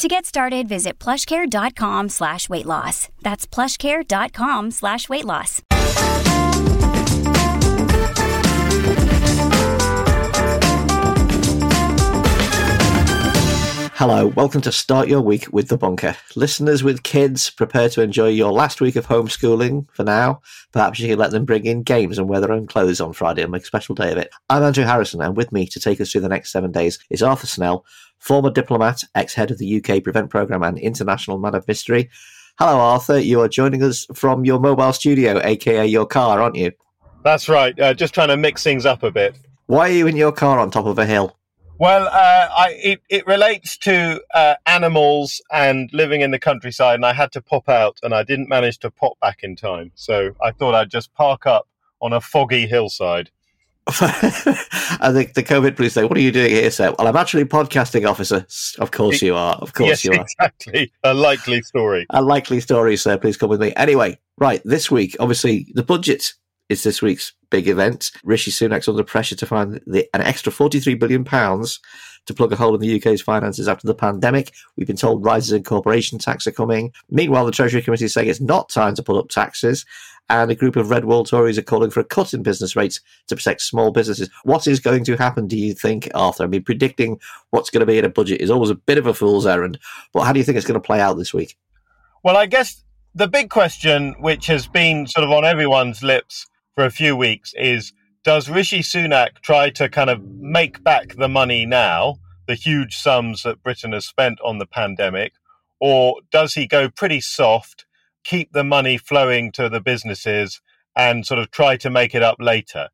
To get started, visit plushcare.com slash weight loss. That's plushcare.com slash weight loss. Hello, welcome to Start Your Week with The Bunker. Listeners with kids, prepare to enjoy your last week of homeschooling for now. Perhaps you can let them bring in games and wear their own clothes on Friday and make a special day of it. I'm Andrew Harrison, and with me to take us through the next seven days is Arthur Snell, former diplomat, ex head of the UK Prevent Programme and International Man of Mystery. Hello, Arthur. You are joining us from your mobile studio, aka your car, aren't you? That's right. Uh, just trying to mix things up a bit. Why are you in your car on top of a hill? Well, uh, I, it, it relates to uh, animals and living in the countryside, and I had to pop out, and I didn't manage to pop back in time. So I thought I'd just park up on a foggy hillside. I think the COVID police say, "What are you doing here, sir?" Well, I'm actually podcasting officer. Of course you are. Of course yes, you are. Exactly. A likely story. A likely story, sir. Please come with me. Anyway, right. This week, obviously, the budget is this week's big event. Rishi Sunak's under pressure to find the, an extra 43 billion pounds to plug a hole in the UK's finances after the pandemic. We've been told rises in corporation tax are coming. Meanwhile, the Treasury Committee is saying it's not time to put up taxes. And a group of red wall Tories are calling for a cut in business rates to protect small businesses. What is going to happen, do you think, Arthur? I mean, predicting what's going to be in a budget is always a bit of a fool's errand. But how do you think it's going to play out this week? Well, I guess the big question, which has been sort of on everyone's lips for a few weeks is does Rishi Sunak try to kind of make back the money now, the huge sums that Britain has spent on the pandemic, or does he go pretty soft, keep the money flowing to the businesses and sort of try to make it up later?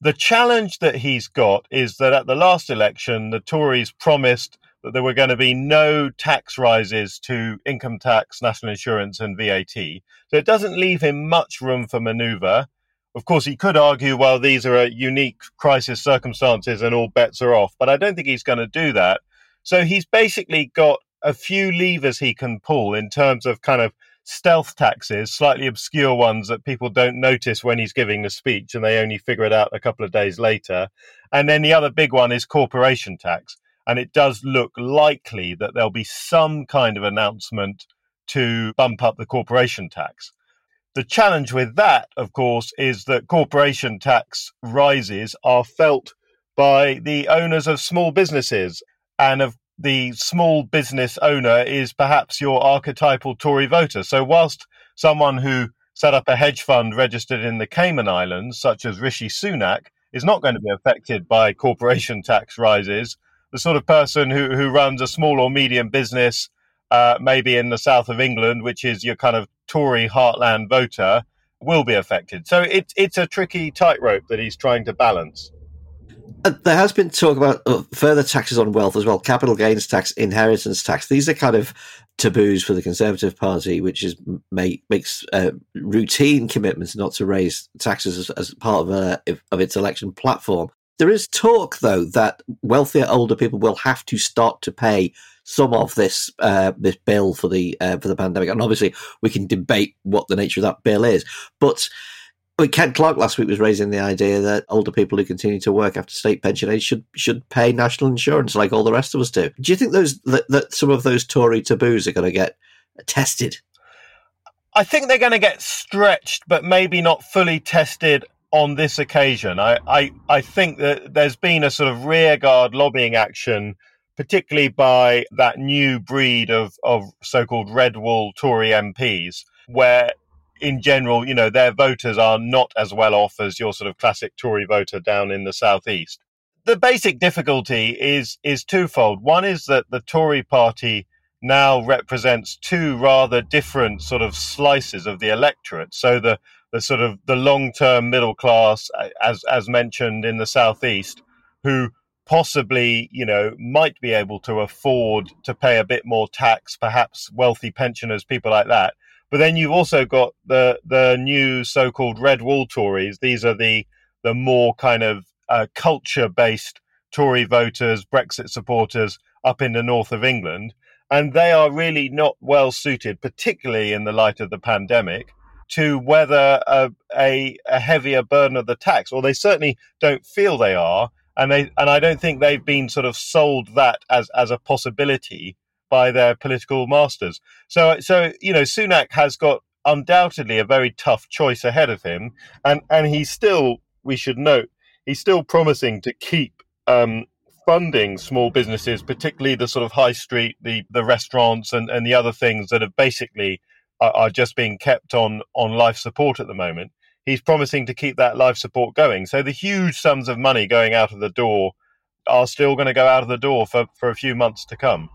The challenge that he's got is that at the last election, the Tories promised that there were going to be no tax rises to income tax, national insurance, and VAT. So it doesn't leave him much room for maneuver. Of course, he could argue, well, these are a unique crisis circumstances and all bets are off, but I don't think he's going to do that. So he's basically got a few levers he can pull in terms of kind of stealth taxes, slightly obscure ones that people don't notice when he's giving a speech and they only figure it out a couple of days later. And then the other big one is corporation tax. And it does look likely that there'll be some kind of announcement to bump up the corporation tax. The challenge with that, of course, is that corporation tax rises are felt by the owners of small businesses. And of the small business owner is perhaps your archetypal Tory voter. So, whilst someone who set up a hedge fund registered in the Cayman Islands, such as Rishi Sunak, is not going to be affected by corporation tax rises, the sort of person who, who runs a small or medium business uh, maybe in the south of England, which is your kind of Tory heartland voter, will be affected. So it's it's a tricky tightrope that he's trying to balance. Uh, there has been talk about uh, further taxes on wealth as well, capital gains tax, inheritance tax. These are kind of taboos for the Conservative Party, which is make, makes uh, routine commitments not to raise taxes as, as part of, a, of its election platform. There is talk, though, that wealthier older people will have to start to pay some of this uh, this bill for the uh, for the pandemic, and obviously we can debate what the nature of that bill is. But Ken Clarke last week was raising the idea that older people who continue to work after state pension age should should pay national insurance like all the rest of us do. Do you think those that, that some of those Tory taboos are going to get tested? I think they're going to get stretched, but maybe not fully tested on this occasion. I, I, I think that there's been a sort of rearguard lobbying action particularly by that new breed of, of so-called red wall Tory MPs, where in general, you know, their voters are not as well off as your sort of classic Tory voter down in the southeast. The basic difficulty is is twofold. One is that the Tory party now represents two rather different sort of slices of the electorate. So the the sort of the long term middle class, as as mentioned in the southeast, who possibly, you know, might be able to afford to pay a bit more tax, perhaps wealthy pensioners, people like that. But then you've also got the the new so-called red wall Tories. These are the the more kind of uh, culture-based Tory voters, Brexit supporters up in the north of England, and they are really not well suited, particularly in the light of the pandemic, to whether a, a, a heavier burden of the tax, or they certainly don't feel they are and they and I don't think they've been sort of sold that as as a possibility by their political masters. So, so you know, Sunak has got undoubtedly a very tough choice ahead of him, and and he's still, we should note, he's still promising to keep um, funding small businesses, particularly the sort of high street, the the restaurants, and and the other things that have basically are, are just being kept on on life support at the moment. He's promising to keep that life support going. So the huge sums of money going out of the door are still going to go out of the door for, for a few months to come.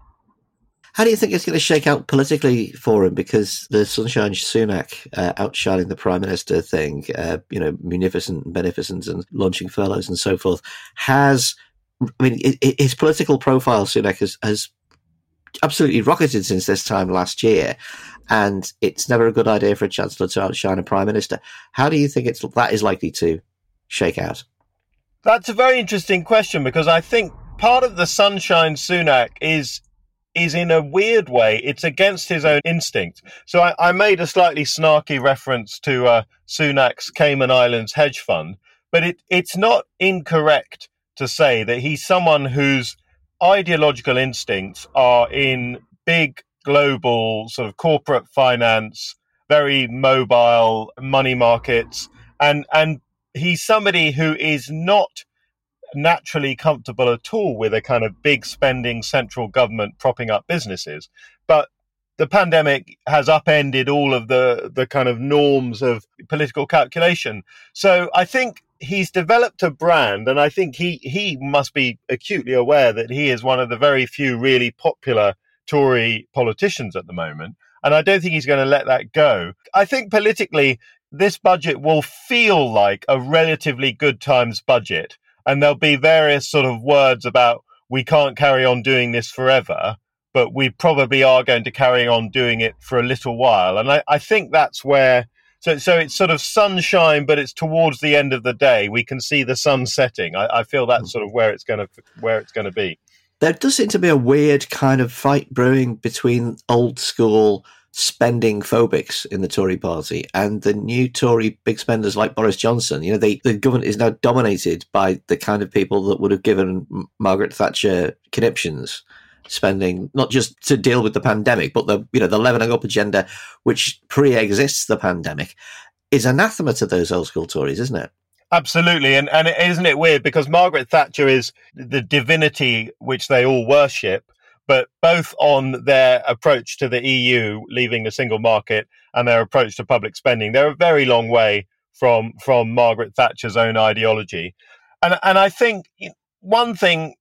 How do you think it's going to shake out politically for him? Because the Sunshine Sunak uh, outshining the Prime Minister thing, uh, you know, munificent, beneficent, and launching furloughs and so forth, has, I mean, it, it, his political profile, Sunak, has, has absolutely rocketed since this time last year. And it's never a good idea for a chancellor to outshine a prime minister. How do you think it's that is likely to shake out? That's a very interesting question because I think part of the sunshine Sunak is is in a weird way, it's against his own instinct. So I, I made a slightly snarky reference to uh, Sunak's Cayman Islands hedge fund, but it, it's not incorrect to say that he's someone whose ideological instincts are in big global sort of corporate finance, very mobile money markets, and and he's somebody who is not naturally comfortable at all with a kind of big spending central government propping up businesses. But the pandemic has upended all of the, the kind of norms of political calculation. So I think he's developed a brand, and I think he, he must be acutely aware that he is one of the very few really popular Tory politicians at the moment. And I don't think he's going to let that go. I think politically, this budget will feel like a relatively good times budget and there'll be various sort of words about we can't carry on doing this forever, but we probably are going to carry on doing it for a little while. And I, I think that's where so so it's sort of sunshine, but it's towards the end of the day. We can see the sun setting. I, I feel that's hmm. sort of where it's going to where it's going to be. There does seem to be a weird kind of fight brewing between old school spending phobics in the Tory party and the new Tory big spenders like Boris Johnson. You know, they, the government is now dominated by the kind of people that would have given Margaret Thatcher conniptions spending not just to deal with the pandemic, but the you know the leveling up agenda, which pre-exists the pandemic, is anathema to those old school Tories, isn't it? Absolutely, and and isn't it weird because Margaret Thatcher is the divinity which they all worship, but both on their approach to the EU, leaving the single market, and their approach to public spending, they're a very long way from from Margaret Thatcher's own ideology. And and I think one thing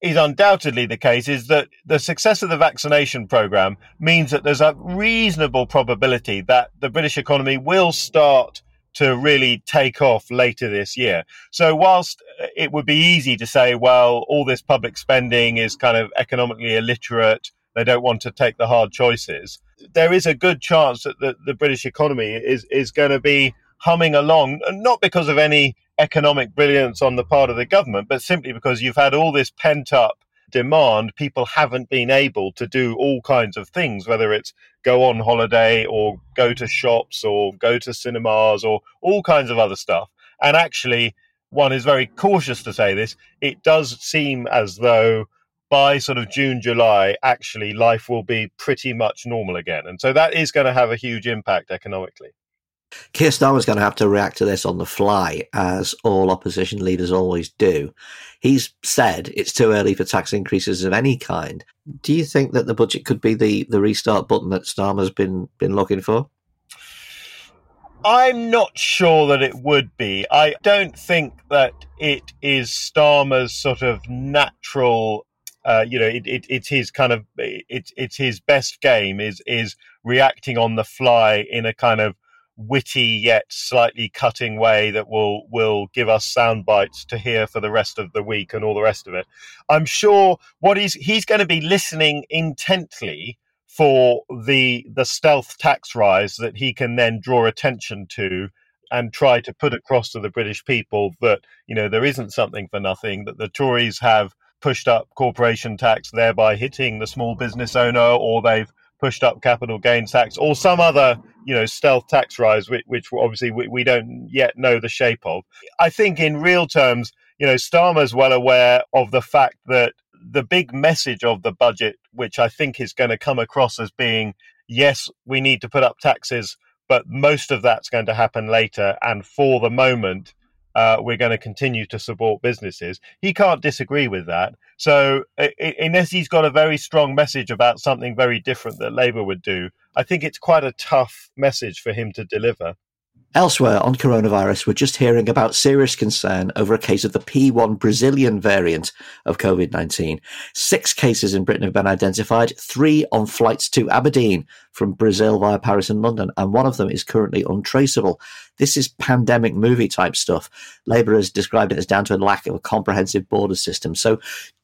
is undoubtedly the case is that the success of the vaccination program means that there's a reasonable probability that the British economy will start to really take off later this year. So, whilst uh, it would be easy to say, well, all this public spending is kind of economically illiterate, they don't want to take the hard choices, there is a good chance that the, the British economy is, is going to be humming along, not because of any economic brilliance on the part of the government, but simply because you've had all this pent up demand, people haven't been able to do all kinds of things, whether it's go on holiday or go to shops or go to cinemas or all kinds of other stuff. And actually, one is very cautious to say this, it does seem as though by sort of June, July, actually life will be pretty much normal again. And so that is going to have a huge impact economically. Keir Starmer's going to have to react to this on the fly, as all opposition leaders always do. He's said it's too early for tax increases of any kind. Do you think that the budget could be the, the restart button that Starmer's been been looking for? I'm not sure that it would be. I don't think that it is Starmer's sort of natural. Uh, you know, it, it, it's his kind of it, it's his best game is is reacting on the fly in a kind of witty yet slightly cutting way that will will give us sound bites to hear for the rest of the week and all the rest of it. I'm sure what he's he's going to be listening intently for the the stealth tax rise that he can then draw attention to and try to put across to the British people that you know there isn't something for nothing that the Tories have pushed up corporation tax thereby hitting the small business owner or they've pushed up capital gains tax or some other you know stealth tax rise which, which obviously we, we don't yet know the shape of i think in real terms you know starmer's well aware of the fact that the big message of the budget, which I think is going to come across as being yes, we need to put up taxes, but most of that's going to happen later. And for the moment, uh, we're going to continue to support businesses. He can't disagree with that. So, unless he's got a very strong message about something very different that Labour would do, I think it's quite a tough message for him to deliver. Elsewhere on coronavirus, we're just hearing about serious concern over a case of the P1 Brazilian variant of COVID 19. Six cases in Britain have been identified, three on flights to Aberdeen from Brazil via Paris and London, and one of them is currently untraceable. This is pandemic movie type stuff. Labour has described it as down to a lack of a comprehensive border system. So,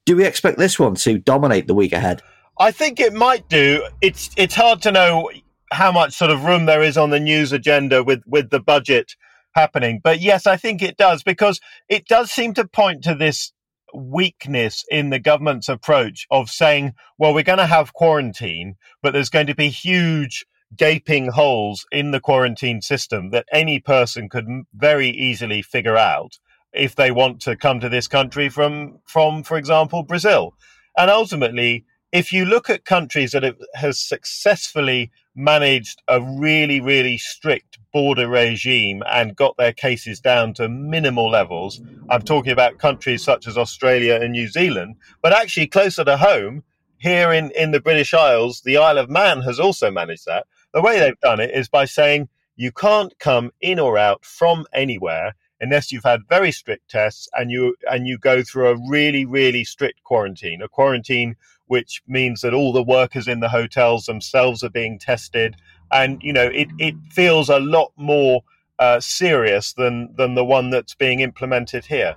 do we expect this one to dominate the week ahead? I think it might do. It's it's hard to know how much sort of room there is on the news agenda with with the budget happening. But yes, I think it does because it does seem to point to this weakness in the government's approach of saying, well, we're going to have quarantine, but there's going to be huge gaping holes in the quarantine system that any person could very easily figure out if they want to come to this country from from for example Brazil. And ultimately, if you look at countries that have successfully managed a really, really strict border regime and got their cases down to minimal levels. I'm talking about countries such as Australia and New Zealand, but actually closer to home, here in, in the British Isles, the Isle of Man has also managed that. The way they've done it is by saying you can't come in or out from anywhere unless you've had very strict tests and you and you go through a really really strict quarantine a quarantine which means that all the workers in the hotels themselves are being tested. And, you know, it, it feels a lot more uh, serious than, than the one that's being implemented here.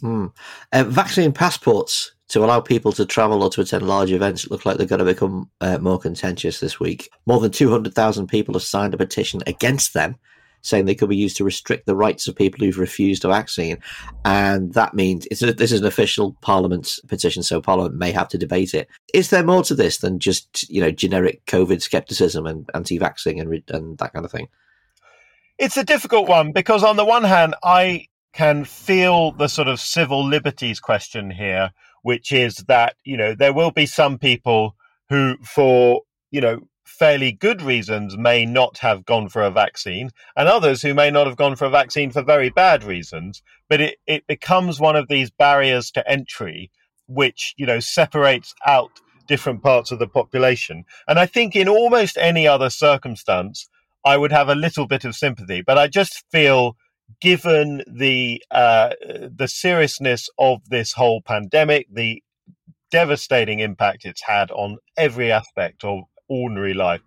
Hmm. Uh, vaccine passports to allow people to travel or to attend large events look like they're going to become uh, more contentious this week. More than 200,000 people have signed a petition against them saying they could be used to restrict the rights of people who've refused a vaccine. And that means a, this is an official Parliament petition, so Parliament may have to debate it. Is there more to this than just you know generic COVID skepticism and anti-vaccine and, and that kind of thing? It's a difficult one because on the one hand, I can feel the sort of civil liberties question here, which is that you know there will be some people who, for you know fairly good reasons may not have gone for a vaccine, and others who may not have gone for a vaccine for very bad reasons. But it, it becomes one of these barriers to entry, which, you know, separates out different parts of the population. And I think in almost any other circumstance, I would have a little bit of sympathy. But I just feel given the uh, the seriousness of this whole pandemic, the devastating impact it's had on every aspect of ordinary life.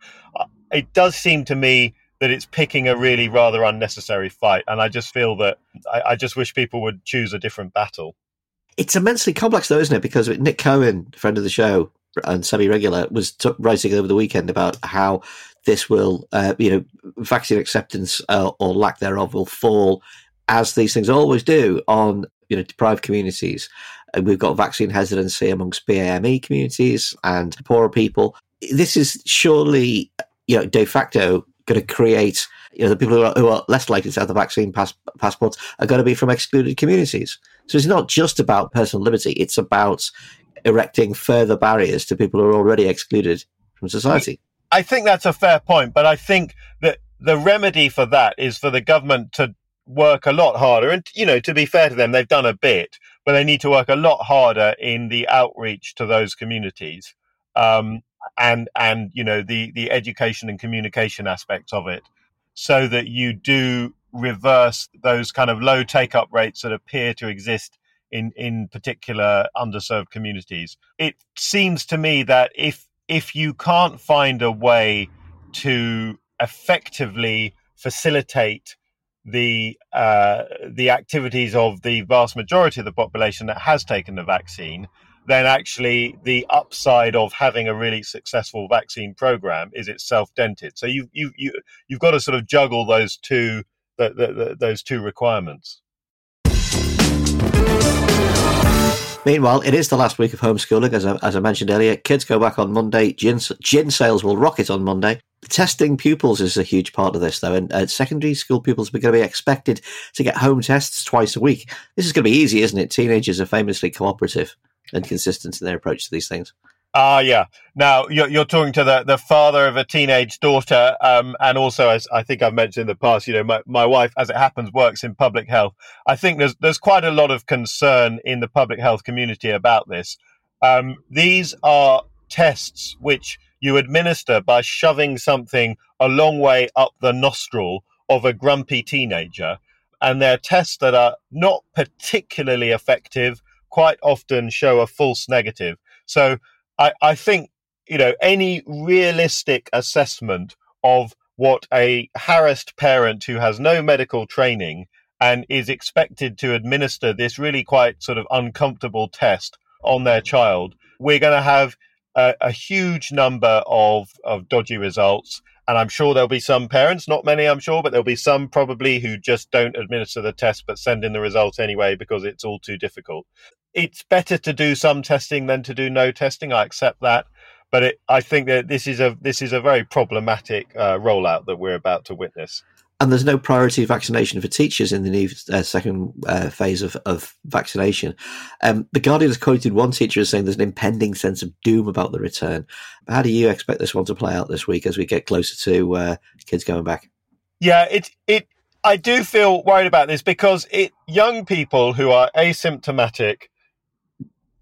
It does seem to me that it's picking a really rather unnecessary fight, and I just feel that I, I just wish people would choose a different battle. It's immensely complex, though, isn't it? Because Nick Cohen, friend of the show and semi-regular, was t- writing over the weekend about how this will, uh, you know, vaccine acceptance uh, or lack thereof will fall, as these things always do, on you know deprived communities. And we've got vaccine hesitancy amongst BAME communities and poorer people this is surely, you know, de facto going to create, you know, the people who are, who are less likely to have the vaccine pass, passports are going to be from excluded communities. So it's not just about personal liberty; it's about erecting further barriers to people who are already excluded from society. I think that's a fair point, but I think that the remedy for that is for the government to work a lot harder. And, you know, to be fair to them, they've done a bit, but they need to work a lot harder in the outreach to those communities. Um, and and you know the the education and communication aspects of it so that you do reverse those kind of low take up rates that appear to exist in in particular underserved communities. It seems to me that if if you can't find a way to effectively facilitate the uh, the activities of the vast majority of the population that has taken the vaccine, then actually the upside of having a really successful vaccine program is itself dented. So you you you you've got to sort of juggle those two the, the, the, those two requirements. Meanwhile, it is the last week of homeschooling, as I, as I mentioned earlier. Kids go back on Monday. Gin, gin sales will rocket on Monday. Testing pupils is a huge part of this, though, and uh, secondary school pupils are going to be expected to get home tests twice a week. This is going to be easy, isn't it? Teenagers are famously cooperative and consistent in their approach to these things. Ah, uh, yeah. Now you're, you're talking to the, the father of a teenage daughter, um, and also, as I think I've mentioned in the past, you know, my, my wife, as it happens, works in public health. I think there's there's quite a lot of concern in the public health community about this. Um, these are tests which you administer by shoving something a long way up the nostril of a grumpy teenager, and they're tests that are not particularly effective. Quite often show a false negative. So I, I think, you know, any realistic assessment of what a harassed parent who has no medical training and is expected to administer this really quite sort of uncomfortable test on their child, we're going to have a, a, huge number of, of dodgy results. And I'm sure there'll be some parents, not many, I'm sure, but there'll be some probably who just don't administer the test but send in the results anyway because it's all too difficult it's better to do some testing than to do no testing. I accept that, but it, I think that this is a this is a very problematic uh, rollout that we're about to witness. And there's no priority vaccination for teachers in the new uh, second uh, phase of, of vaccination. Um, the Guardian has quoted one teacher as saying there's an impending sense of doom about the return. How do you expect this one to play out this week as we get closer to uh, kids going back? Yeah, it it I do feel worried about this because it young people who are asymptomatic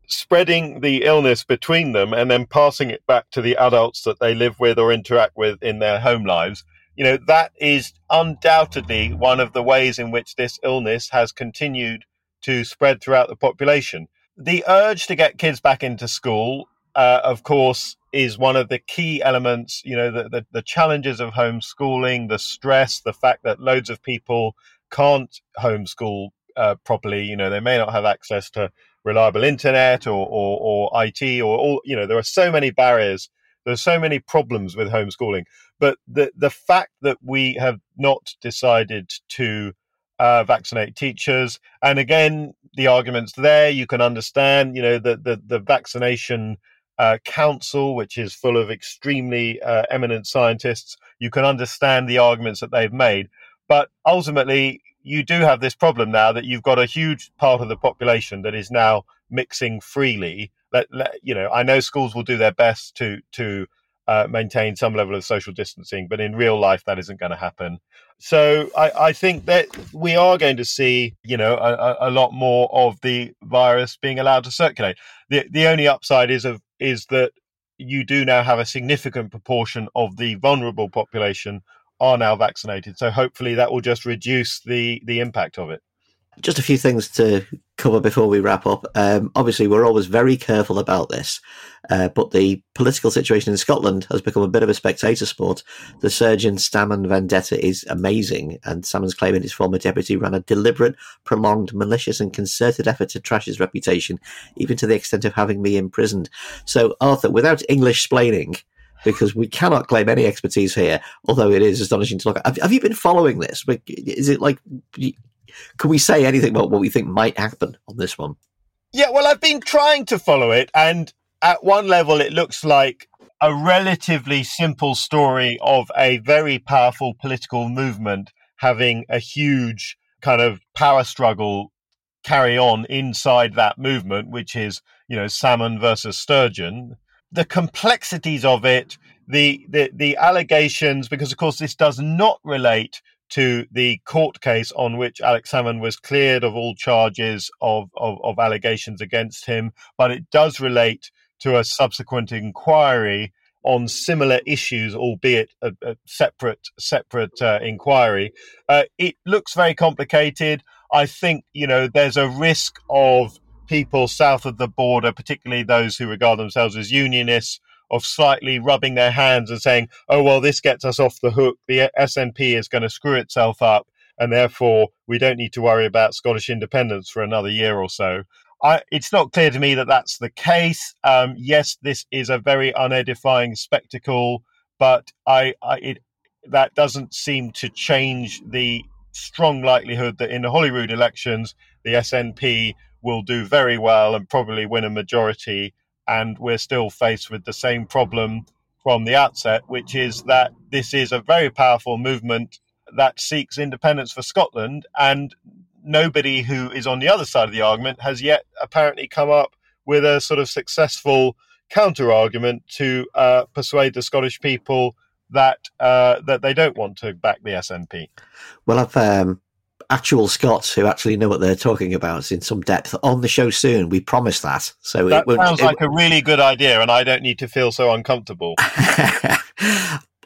spreading the illness between them and then passing it back to the adults that they live with or interact with in their home lives, you know, that is undoubtedly one of the ways in which this illness has continued to spread throughout the population. The urge to get kids back into school, uh, of course, is one of the key elements, you know, the, the, the challenges of homeschooling, the stress, the fact that loads of people can't homeschool uh, properly. You know, they may not have access to reliable internet or, or, or IT or all, you know, there are so many barriers. There are so many problems with homeschooling. But the, the fact that we have not decided to uh, vaccinate teachers, and again, the arguments there, you can understand, you know, the, the, the vaccination uh, council, which is full of extremely uh, eminent scientists, you can understand the arguments that they've made. But ultimately, you do have this problem now that you've got a huge part of the population that is now mixing freely. Let, you know, I know schools will do their best to to uh, maintain some level of social distancing, but in real life that isn't going to happen. So I, I, think that we are going to see, you know, a, a, lot more of the virus being allowed to circulate. The the only upside is of is that you do now have a significant proportion of the vulnerable population are now vaccinated. So hopefully that will just reduce the the impact of it. Just a few things to cover before we wrap up. Um, obviously, we're always very careful about this, uh, but the political situation in Scotland has become a bit of a spectator sport. The Sturgeon Salmond vendetta is amazing, and Salmond's claiming his former deputy ran a deliberate, prolonged, malicious, and concerted effort to trash his reputation, even to the extent of having me imprisoned. So, Arthur, without English splaining, because we cannot claim any expertise here, although it is astonishing to look at. Have, have you been following this? Is it like, can we say anything about what we think might happen on this one? Yeah, well, I've been trying to follow it, and at one level, it looks like a relatively simple story of a very powerful political movement having a huge kind of power struggle carry on inside that movement, which is, you know, Salmond versus Sturgeon the complexities of it, the, the the allegations, because of course this does not relate to the court case on which Alex Salmond was cleared of all charges of, of, of allegations against him, but it does relate to a subsequent inquiry on similar issues, albeit a, a separate separate uh, inquiry. Uh, it looks very complicated. I think you know there's a risk of people south of the border, particularly those who regard themselves as unionists, of slightly rubbing their hands and saying, "Oh well, this gets us off the hook. The SNP is going to screw itself up, and therefore we don't need to worry about Scottish independence for another year or so." I, it's not clear to me that that's the case. Um, yes, this is a very unedifying spectacle, but I, I it, that doesn't seem to change the strong likelihood that in the Holyrood elections, the SNP will do very well and probably win a majority. And we're still faced with the same problem from the outset, which is that this is a very powerful movement that seeks independence for Scotland. And nobody who is on the other side of the argument has yet apparently come up with a sort of successful counter argument to uh, persuade the Scottish people that uh, that they don't want to back the SNP. Well, I've um, actual Scots who actually know what they're talking about in some depth on the show soon. We promise that. So that it sounds it, like a really good idea, and I don't need to feel so uncomfortable.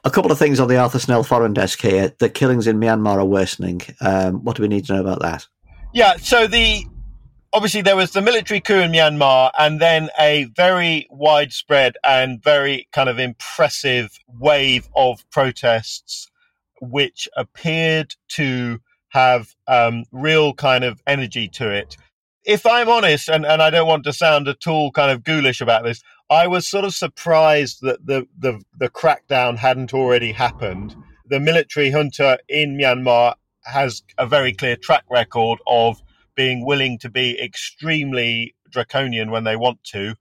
a couple of things on the Arthur Snell foreign desk here. The killings in Myanmar are worsening. Um, what do we need to know about that? Yeah, so the obviously there was the military coup in Myanmar and then a very widespread and very kind of impressive wave of protests which appeared to have um, real kind of energy to it. If I'm honest, and, and I don't want to sound at all kind of ghoulish about this, I was sort of surprised that the, the, the crackdown hadn't already happened. The military junta in Myanmar has a very clear track record of being willing to be extremely draconian when they want to.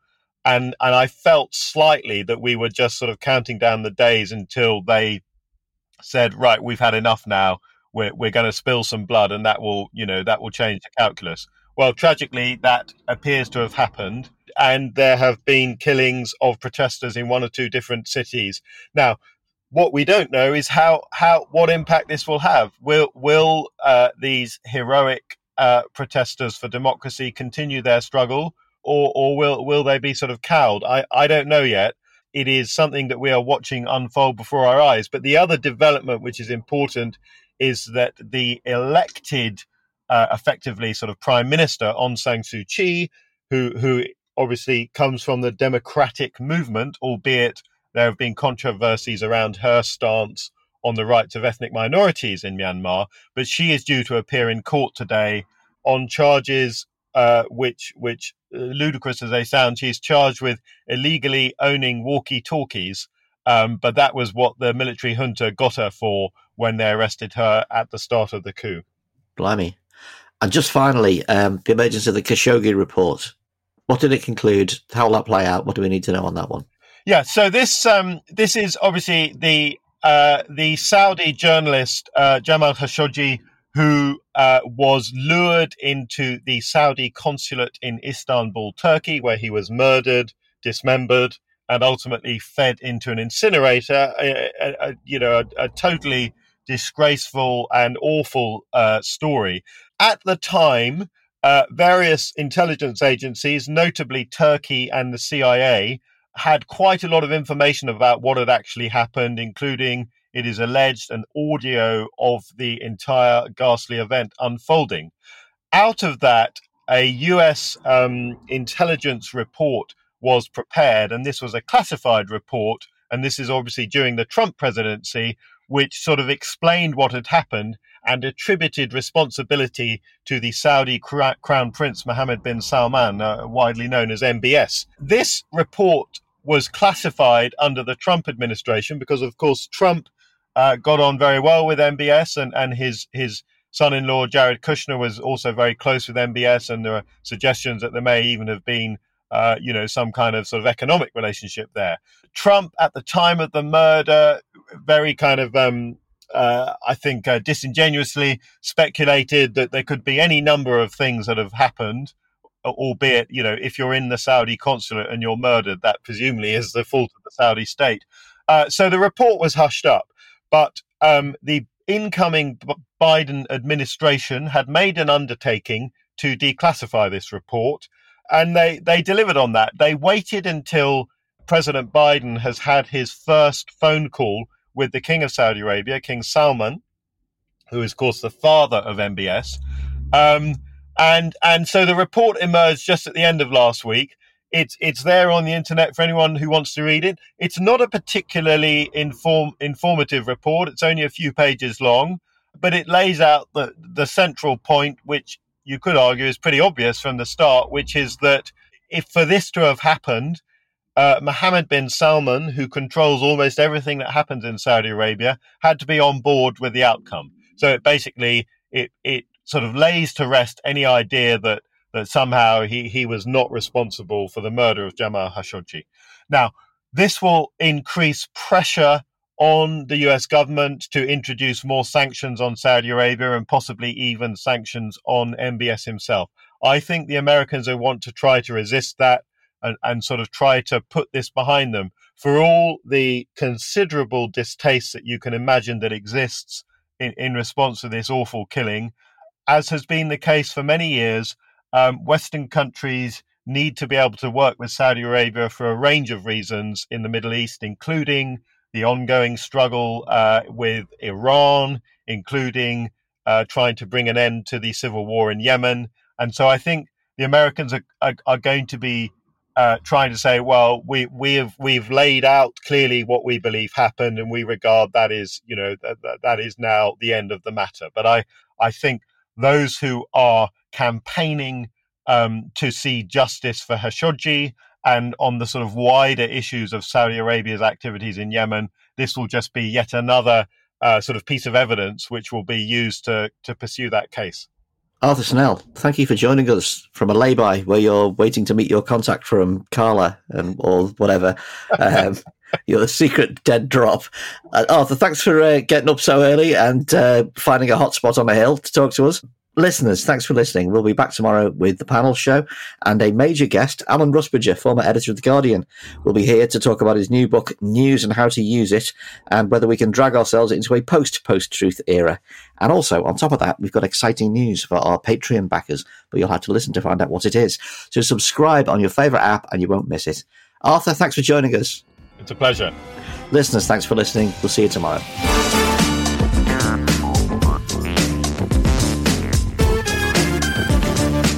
And, and I felt slightly that we were just sort of counting down the days until they said, right, we've had enough now. We're, we're going to spill some blood and that will, you know, that will change the calculus. Well, tragically, that appears to have happened. And there have been killings of protesters in one or two different cities. Now, what we don't know is how, how what impact this will have. Will will uh, these heroic uh, protesters for democracy continue their struggle, or or will will they be sort of cowed? I I don't know yet. It is something that we are watching unfold before our eyes. But the other development, which is important, is that the elected, uh, effectively sort of prime minister Aung San Suu Kyi, who who obviously comes from the democratic movement, albeit there have been controversies around her stance on the rights of ethnic minorities in Myanmar, but she is due to appear in court today on charges uh, which, which uh, ludicrous as they sound, she's charged with illegally owning walkie-talkies. Um, but that was what the military junta got her for when they arrested her at the start of the coup. Blimey. And just finally, um, the emergence of the Khashoggi report. What did it conclude? How will that play out? What do we need to know on that one? Yeah, so this um, this is obviously the uh, the Saudi journalist uh, Jamal Khashoggi, who uh, was lured into the Saudi consulate in Istanbul, Turkey, where he was murdered, dismembered, and ultimately fed into an incinerator. A, a, a, you know, a, totally disgraceful and awful uh, story. At the time, uh, various intelligence agencies, notably Turkey and the CIA, had quite a lot of information about what had actually happened, including, it is alleged, an audio of the entire ghastly event unfolding. Out of that, a US um, intelligence report was prepared, and this was a classified report. And this is obviously during the Trump presidency, which sort of explained what had happened and attributed responsibility to the Saudi Crown Prince Mohammed bin Salman, uh, widely known as MBS. This report was classified under the Trump administration because, of course, Trump uh, got on very well with MBS, and, and his his son-in-law Jared Kushner was also very close with MBS, and there are suggestions that there may even have been, uh, you know, some kind of sort of economic relationship there. Trump, at the time of the murder, very kind of um, uh, I think, uh, disingenuously speculated that there could be any number of things that have happened albeit, you know, if you're in the Saudi consulate and you're murdered, that presumably is the fault of the Saudi state. Uh, so the report was hushed up, but um, the incoming Biden administration had made an undertaking to declassify this report, and they they delivered on that. They waited until President Biden has had his first phone call with the King of Saudi Arabia, King Salman, who is, of course, the father of MBS. Um, and and so the report emerged just at the end of last week. It's it's there on the internet for anyone who wants to read it. It's not a particularly inform informative report. It's only a few pages long, but it lays out the the central point, which you could argue is pretty obvious from the start, which is that if for this to have happened, uh, Mohammed bin Salman, who controls almost everything that happens in Saudi Arabia, had to be on board with the outcome. So it basically it it sort of lays to rest any idea that that somehow he, he was not responsible for the murder of Jamal Khashoggi. Now, this will increase pressure on the US government to introduce more sanctions on Saudi Arabia and possibly even sanctions on MBS himself. I think the Americans will want to try to resist that and, and sort of try to put this behind them. For all the considerable distaste that you can imagine that exists in, in response to this awful killing, as has been the case for many years, um, Western countries need to be able to work with Saudi Arabia for a range of reasons in the Middle East, including the ongoing struggle uh, with Iran, including uh, trying to bring an end to the civil war in Yemen. And so I think the Americans are, are, are going to be uh, trying to say, well, we we have we've laid out clearly what we believe happened, and we regard that is you know that, that, that is now the end of the matter. But I I think those who are campaigning um, to see justice for Khashoggi and on the sort of wider issues of Saudi Arabia's activities in Yemen, this will just be yet another uh, sort of piece of evidence which will be used to to pursue that case. Arthur Snell, thank you for joining us from a lay-by where you're waiting to meet your contact from Carla and or whatever. Um, your secret dead drop. Uh, Arthur, thanks for uh, getting up so early and uh, finding a hot spot on a hill to talk to us. Listeners, thanks for listening. We'll be back tomorrow with the panel show and a major guest, Alan Rusbridger, former editor of The Guardian, will be here to talk about his new book, News and How to Use It, and whether we can drag ourselves into a post post truth era. And also, on top of that, we've got exciting news for our Patreon backers, but you'll have to listen to find out what it is. So subscribe on your favourite app and you won't miss it. Arthur, thanks for joining us. It's a pleasure. Listeners, thanks for listening. We'll see you tomorrow.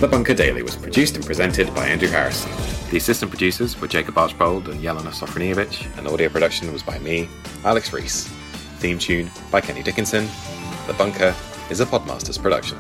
The Bunker Daily was produced and presented by Andrew Harrison. The assistant producers were Jacob Archbold and Jelena Sofronijevic, and audio production was by me, Alex Rees. Theme tune by Kenny Dickinson. The Bunker is a Podmasters production.